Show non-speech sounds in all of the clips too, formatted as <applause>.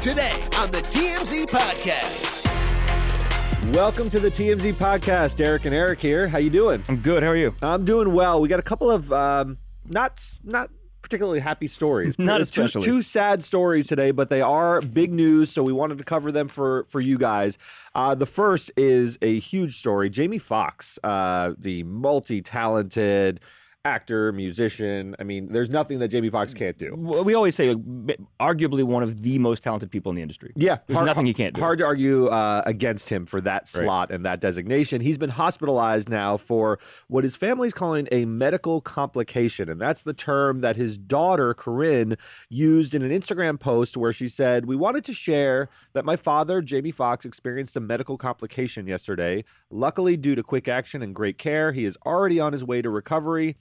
Today on the TMZ Podcast. Welcome to the TMZ podcast. Derek and Eric here. How you doing? I'm good. How are you? I'm doing well. We got a couple of um, not not particularly happy stories. <laughs> Not It's two- especially. two, sad stories today, but they are big news, so we wanted to cover them for for you guys. Uh, the first is a huge story. Jamie Foxx, uh, the multi-talented actor, musician. I mean, there's nothing that Jamie Foxx can't do. We always say, like, arguably one of the most talented people in the industry. Yeah, There's nothing he can't do. Hard to argue uh, against him for that Right. slot and that designation. He's been hospitalized now for what his family's calling a medical complication, and that's the term that his daughter Corinne used in an Instagram post where she said, "We wanted to share that my father, Jamie Foxx, experienced a medical complication yesterday. Luckily, due to quick action and great care, he is already on his way to recovery."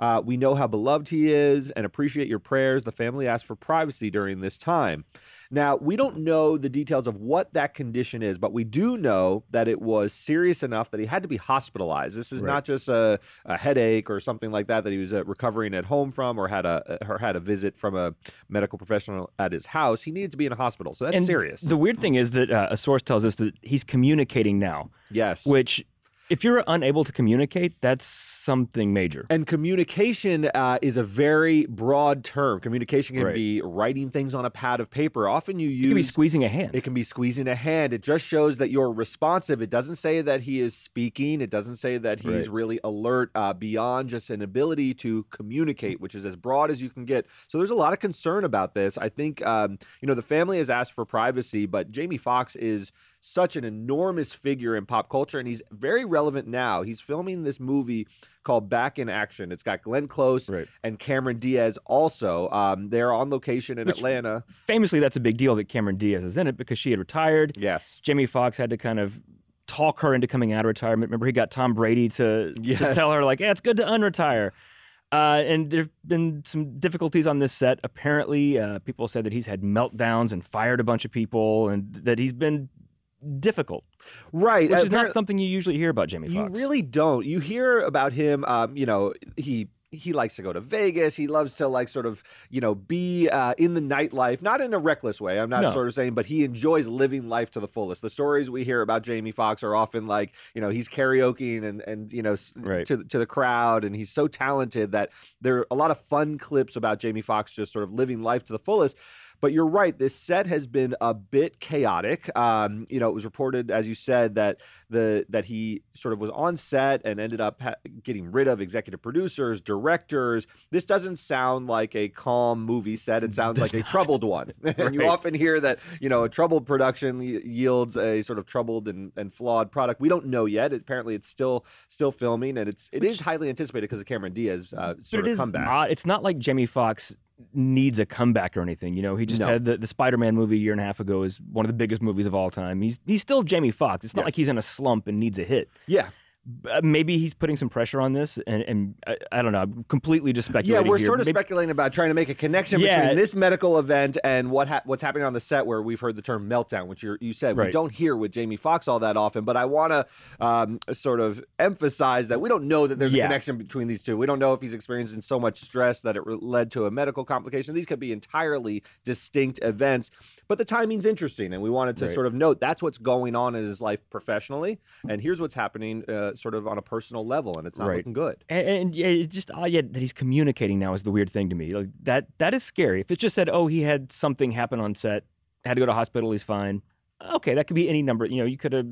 Uh, we know how beloved he is and appreciate your prayers. The family asked for privacy during this time. Now, we don't know the details of what that condition is, but we do know that it was serious enough that he had to be hospitalized. This is Right. not just a, a headache or something like that that he was uh, recovering at home from or had a or had a visit from a medical professional at his house. He needed to be in a hospital. So that's and serious. The weird thing is that uh, a source tells us that he's communicating now, yes. which, if you're unable to communicate, that's something major. And communication uh, is a very broad term. Communication can Right. be writing things on a pad of paper. Often you use You could be squeezing a hand. It can be squeezing a hand. It just shows that you're responsive. It doesn't say that he is speaking. It doesn't say that he's Right. really alert uh, beyond just an ability to communicate, which is as broad as you can get. So there's a lot of concern about this. I think um, you know the family has asked for privacy, but Jamie Foxx is such an enormous figure in pop culture, and he's very relevant now. He's filming this movie called Back in Action. It's got Glenn Close Right. and Cameron Diaz also. Um, they're on location in Which- Atlanta. Famously, that's a big deal that Cameron Diaz is in it because she had retired. Yes. Jamie Foxx had to kind of talk her into coming out of retirement. Remember, he got Tom Brady to, to tell her, like, yeah, it's good to unretire. Uh, and there have been some difficulties on this set. Apparently, uh, people said that he's had meltdowns and fired a bunch of people and that he's been difficult, Right. which uh, is not something you usually hear about Jamie You really don't. You hear about him. Um, you know, he he likes to go to Vegas. He loves to like sort of you know be uh, in the nightlife, not in a reckless way. I'm not No. sort of saying, but he enjoys living life to the fullest. The stories we hear about Jamie Foxx are often like you know he's karaokeing and and you know Right. to to the crowd, and he's so talented that there are a lot of fun clips about Jamie Foxx just sort of living life to the fullest. But you're right. This set has been a bit chaotic. Um, you know, it was reported, as you said, that the that he sort of was on set and ended up ha- getting rid of executive producers, directors. This doesn't sound like a calm movie set. It sounds like a troubled one. <laughs> <laughs> and you often hear that you know a troubled production yields a sort of troubled and, and flawed product. We don't know yet. apparently, it's still still filming, and it's it is highly anticipated because of Cameron Diaz uh, sort it of is comeback. odd. It's not like Jamie Foxx needs a comeback or anything. You know, he just No. had the, the Spider-Man movie a year and a half ago is one of the biggest movies of all time. He's he's still Jamie Foxx. It's not Yes. like he's in a slump and needs a hit. yeah, maybe he's putting some pressure on this, and, and I, I don't know. I'm completely just speculating. Yeah, we're here. sort of Maybe- speculating about trying to make a connection Yeah. between this medical event and what ha- what's happening on the set, where we've heard the term meltdown, which you're, you said we don't hear with Jamie Foxx all that often. But I want to um, sort of emphasize that we don't know that there's a connection between these two. We don't know if he's experiencing so much stress that it re- led to a medical complication. These could be entirely distinct events. But the timing's interesting, and we wanted to Right. sort of note that's what's going on in his life professionally, and here's what's happening, uh, sort of on a personal level, and it's not Right. looking good. And, and yeah, it's just odd yeah, that he's communicating now is the weird thing to me. Like that that is scary. If it just said, "Oh, he had something happen on set, had to go to hospital, he's fine." Okay, that could be any number. You know, you could have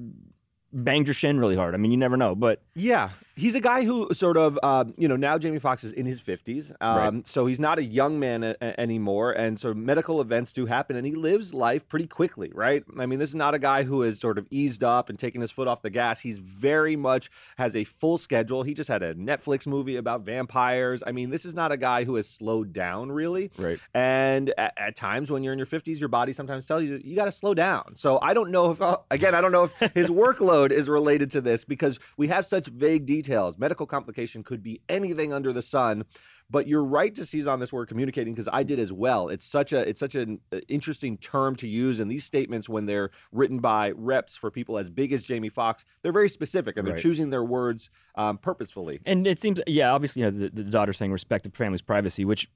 banged your shin really hard. I mean, you never know. But Yeah, he's a guy who sort of, um, you know, now Jamie Foxx is in his fifties, um, so he's not a young man a- a- anymore, and so medical events do happen, and he lives life pretty quickly, right? I mean, this is not a guy who has sort of eased up and taken his foot off the gas. He's very much has a full schedule. He just had a Netflix movie about vampires. I mean, this is not a guy who has slowed down really. right, And at, at times when you're in your 50s, your body sometimes tells you you got to slow down. So I don't know if, uh, again, I don't know if his <laughs> workload is related to this because we have such vague details. Medical complication could be anything under the sun. But you're right to seize on this word communicating because I did as well. It's such a it's such an uh, interesting term to use, and these statements when they're written by reps for people as big as Jamie Foxx, they're very specific and they're Right. choosing their words um, purposefully. and it seems yeah, obviously, you know, the, the daughter saying respect the family's privacy, which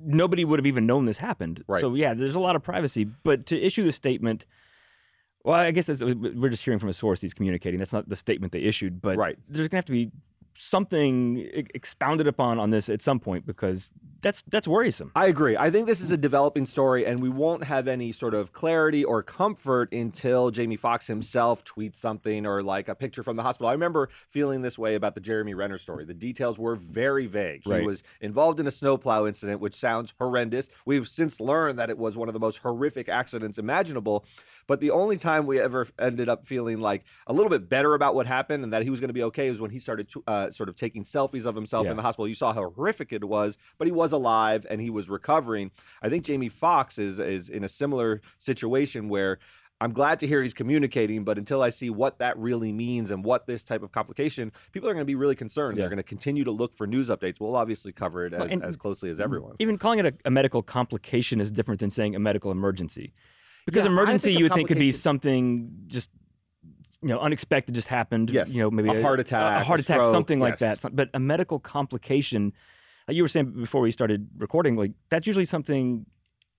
nobody would have even known this happened. Right. So yeah, there's a lot of privacy. But to issue the statement, well, I guess we're just hearing from a source he's communicating. That's not the statement they issued, but Right. there's gonna have to be something expounded upon on this at some point because that's that's worrisome. I agree. I think this is a developing story, and we won't have any sort of clarity or comfort until Jamie Foxx himself tweets something or like a picture from the hospital. I remember feeling this way about the Jeremy Renner story. The details were very vague. He was involved in a snowplow incident, which sounds horrendous. We've since learned that it was one of the most horrific accidents imaginable. But the only time we ever ended up feeling like a little bit better about what happened and that he was going to be okay was when he started uh, Uh, sort of taking selfies of himself Yeah. in the hospital. You saw how horrific it was, but he was alive and he was recovering. I think Jamie Foxx is is in a similar situation where I'm glad to hear he's communicating, but until I see what that really means and what this type of complication, people are going to be really concerned. Yeah. They're going to continue to look for news updates. We'll obviously cover it as, and- as closely as everyone. Even calling it a, a medical complication is different than saying a medical emergency. Because Yeah, emergency, you would think could be something just you know unexpected, just happened. Yes. you know maybe A heart attack, a heart a attack, stroke, something like yes. that. But a medical complication, like you were saying before we started recording, like that's usually something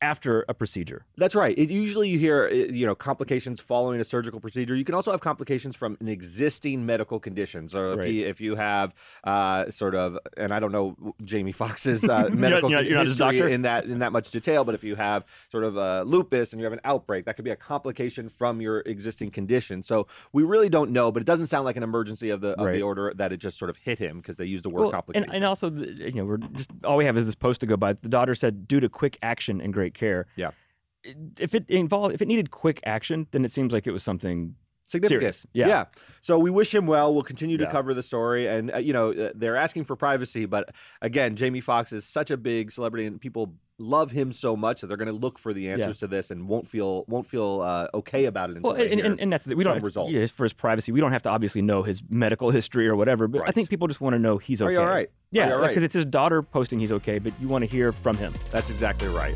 after a procedure. That's right. It, usually you hear, uh, you know, complications following a surgical procedure. You can also have complications from an existing medical condition. So if, Right. you, if you have uh, sort of, and I don't know Jamie Foxx's <laughs> uh, medical you're you're history doctor? in that in that much detail, but if you have sort of uh, lupus and you have an outbreak, that could be a complication from your existing condition. So we really don't know, but it doesn't sound like an emergency of the of Right. the order that it just sort of hit him because they used the word Well, complication. and, and also, the- you know, we're just all we have is this post to go by. The daughter said, due to quick action and great care. Yeah. If it involved, if it needed quick action, then it seems like it was something significant. Serious, yeah. So we wish him well. We'll continue to Yeah. cover the story, and uh, you know uh, they're asking for privacy, but again, Jamie Foxx is such a big celebrity, and people love him so much that they're going to look for the answers to this and won't feel won't feel uh, okay about it until Well, and, and, and that's the, we don't result. yeah, for his privacy. We don't have to obviously know his medical <laughs> history or whatever. But I think people just want to know he's okay. Are you all right? Yeah, because right? it's his daughter posting he's okay, but you want to hear from him. That's exactly right.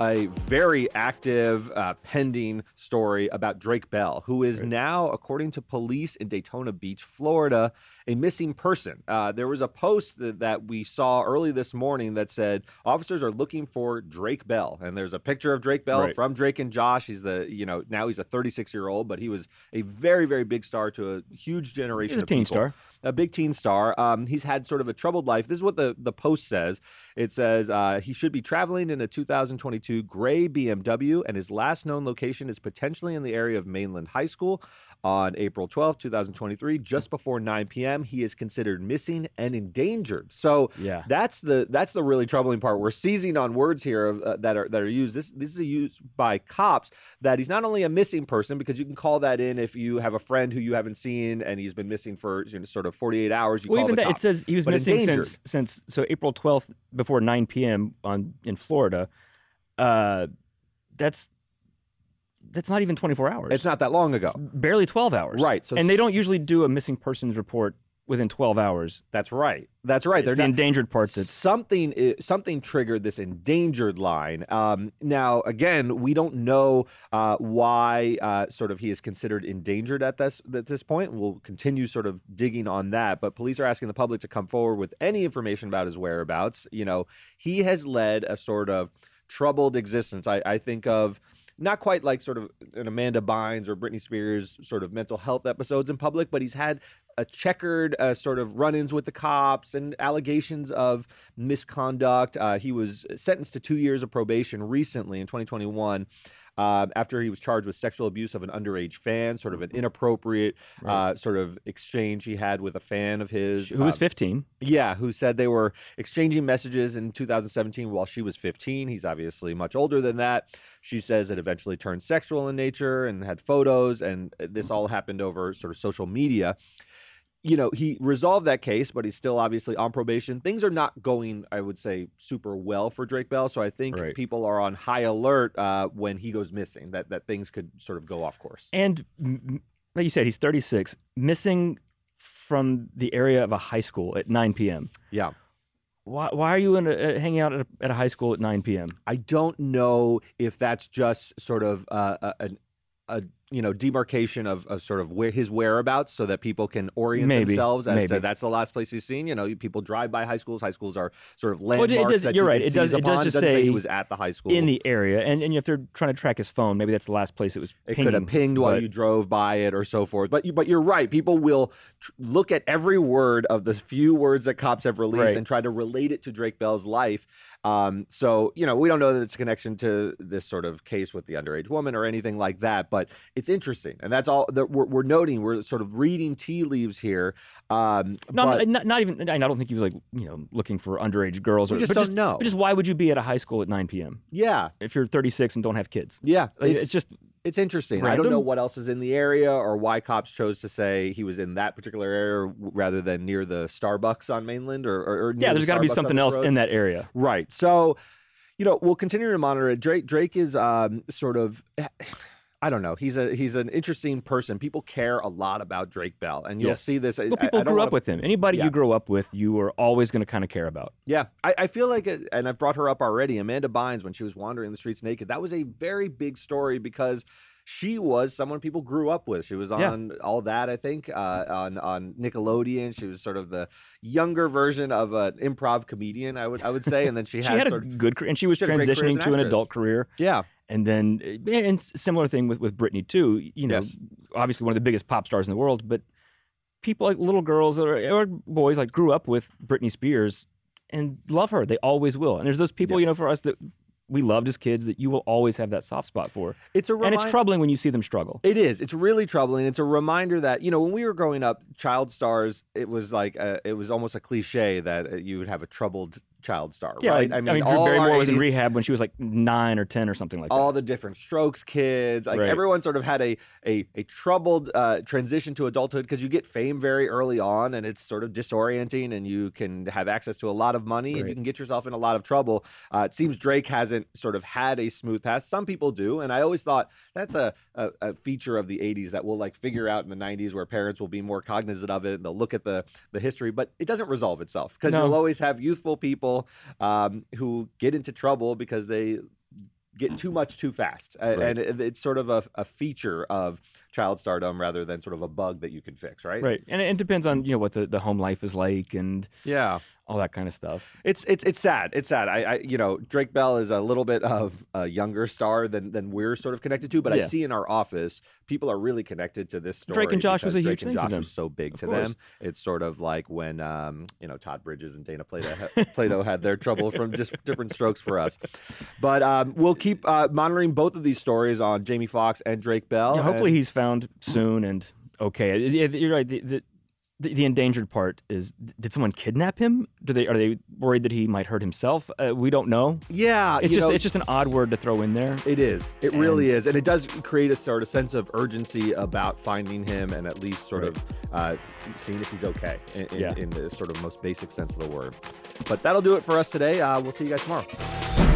a very active, uh, pending story about Drake Bell, who is now, according to police in Daytona Beach, Florida, a missing person. Uh, there was a post that, that we saw early this morning that said officers are looking for Drake Bell, and there's a picture of Drake Bell Right. from Drake and Josh. He's the, you know, now he's a 36 year old, but he was a very, very big star to a huge generation He's a of teen people star. a big teen star. Um, he's had sort of a troubled life. This is what the, the post says. It says uh, he should be traveling in a 2022 gray BMW, and his last known location is potentially in the area of Mainland High School. On April 12th, 2023, just before 9 p.m., he is considered missing and endangered. So Yeah. that's the that's the really troubling part. We're seizing on words here of, uh, that are that are used. This this is used by cops that he's not only a missing person because you can call that in if you have a friend who you haven't seen and he's been missing for you know, sort of 48 hours. You Well, even that it says he was but missing endangered. since since so April twelfth before nine p.m. on in Florida. Uh, that's that's not even twenty four hours. It's not that long ago. barely twelve hours. Right, so and they don't usually do a missing persons report within 12 hours. That's right. That's right. It's They're the not- endangered part that's something i- something triggered this endangered line. Um, now, again, we don't know uh, why uh, sort of he is considered endangered at this at this point. We'll continue sort of digging on that, but police are asking the public to come forward with any information about his whereabouts. You know, he has led a sort of troubled existence. I, I think of. Not quite like sort of an Amanda Bynes or Britney Spears sort of mental health episodes in public, but he's had a checkered uh, sort of run-ins with the cops and allegations of misconduct. Uh, he was sentenced to two years of probation recently in 2021 uh, after he was charged with sexual abuse of an underage fan, sort of an inappropriate uh, sort of exchange he had with a fan of his. who was um, 15. yeah, who said they were exchanging messages in 2017 while she was 15. He's obviously much older than that. She says it eventually turned sexual in nature and had photos, and this all happened over sort of social media. You know, he resolved that case, but he's still obviously on probation. Things are not going, I would say, super well for Drake Bell. So I think Right. people are on high alert uh, when he goes missing, that, that things could sort of go off course. And like you said, he's 36, missing from the area of a high school at 9 p.m. Yeah. Why, why are you in a, uh, hanging out at a, at a high school at 9 p.m.? I don't know if that's just sort of uh, a, a you know demarcation of, of sort of where his whereabouts, so that people can orient Maybe, themselves as to that's the last place he's seen. You know, people drive by high schools. High schools are sort of it does- landmarks that you're you right, it does- it does just Doesn't say he was at the high school In the area. And, and if they're trying to track his phone, maybe that's the last place it was It pinging. could have pinged while you drove by it or so forth. But you, but you're right. People will tr- look at every word of the few words that cops have released Right. and try to relate it to Drake Bell's life. Um, so you know, we don't know that it's a connection to this sort of case with the underage woman or anything like that. But it's interesting, and that's all that we're, we're noting. We're sort of reading tea leaves here. Um, No, but not, not even. I don't think he was like you know looking for underage girls. Or, just don't just, know. But just why would you be at a high school at 9 p.m. yeah, if you're 36 and don't have kids? yeah, Like, it's, it's just it's interesting. I don't know what else is in the area or why cops chose to say he was in that particular area rather than near the Starbucks on mainland or, or, or yeah. the There's got to be something else road. in that area. Right. So, you know, we'll continue to monitor it. Drake Drake is um sort of I don't know. He's a he's an interesting person. People care a lot about Drake Bell, and you'll Yes. see this. I- Well, I- people I grew wanna- up with him. Anybody Yeah. you grow up with, you are always going to kind of care about. Yeah, I, I feel like, it, and I've brought her up already. Amanda Bynes, when she was wandering the streets naked, that was a very big story because she was someone people grew up with. She was Yeah. on all that, I think, uh, on on Nickelodeon. She was sort of the younger version of an improv comedian, I would I would say, and then she <laughs> She had, had a of, good career, and she was she had a great career as transitioning an to an actress. adult career. yeah, And then, uh, and similar thing with with Britney too. You know, Yes. obviously one of the biggest pop stars in the world, but people like little girls or, or boys like grew up with Britney Spears and love her. They always will. And there's those people, you know, for us that we loved as kids that you will always have that soft spot for. it's a and it's troubling when you see them struggle. It is. It's really troubling. It's a reminder that you know when we were growing up, child stars. It was like a, it was almost a cliche that uh, you would have a troubled child star. Yeah, right? like, I mean, Drew all our Barrymore was in rehab when she was like nine or ten or something like that. all the different strokes kids like Right. everyone sort of had a a, a troubled uh, transition to adulthood because you get fame very early on and it's sort of disorienting and you can have access to a lot of money and you can get yourself in a lot of trouble uh, it seems drake hasn't sort of had a smooth path some people do and i always thought that's a, a, a feature of the 80s that we'll like figure out in the 90s where parents will be more cognizant of it and they'll look at the the history but it doesn't resolve itself because No. you'll always have youthful people um, who get into trouble because they get too much too fast Right. and it's sort of a, a feature of child stardom rather than sort of a bug that you can fix right Right. And it, it depends on, you know, what the, the home life is like and yeah all that kind of stuff. it's it's it's sad it's sad I, I you know drake bell is a little bit of a younger star than than we're sort of connected to but i see in our office people are really connected to this story Drake and Josh was a drake huge and thing for josh them. was so big Of to course. them it's sort of like when um you know todd bridges and dana plato <laughs> plato had their trouble from just different strokes for us but um we'll keep uh, monitoring both of these stories on jamie foxx and drake bell Yeah, hopefully and- he's found soon and okay. You're right. The, the, the, endangered part is did someone kidnap him? Do they are they worried that he might hurt himself? Uh, we don't know. yeah It's just know, it's just an odd word to throw in there. It is. It really is, and it does create a sort of sense of urgency about finding him, and at least sort Right. of uh, seeing if he's okay in, in, Yeah. in the sort of most basic sense of the word. But that'll do it for us today. Uh, we'll see you guys tomorrow.